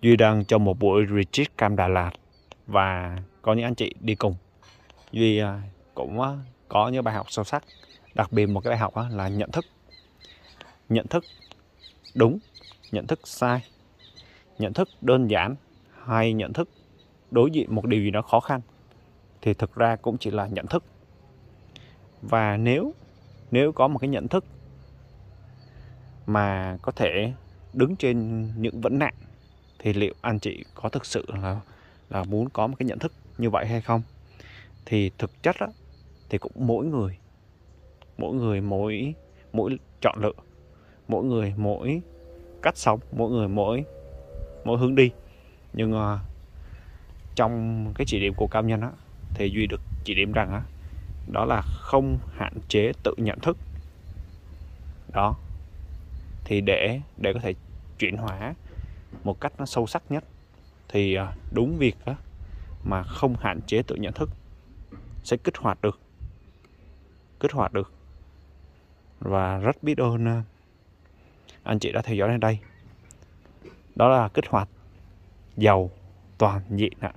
Duy đang trong một buổi retreat Cam Đà Lạt và có những anh chị đi cùng. Duy à, cũng à, có những bài học sâu sắc, đặc biệt một cái bài học à, là nhận thức. Nhận thức đúng, nhận thức sai, nhận thức đơn giản hay nhận thức đối diện một điều gì đó khó khăn thì thực ra cũng chỉ là nhận thức. Và nếu nếu có một cái nhận thức mà có thể đứng trên những vấn nạn thì liệu anh chị có thực sự là là muốn có một cái nhận thức như vậy hay không? Thì thực chất á, thì cũng mỗi người mỗi người mỗi mỗi chọn lựa mỗi người mỗi cách sống mỗi người mỗi mỗi hướng đi. Nhưng uh, trong cái chỉ điểm của cao nhân á thì duy được chỉ điểm rằng á đó là không hạn chế tự nhận thức. Đó. Thì để để có thể chuyển hóa một cách nó sâu sắc nhất thì à, đúng việc đó, mà không hạn chế tự nhận thức sẽ kích hoạt được kích hoạt được. Và rất biết ơn à, anh chị đã theo dõi đến đây. Đó là kích hoạt giàu toàn diện ạ.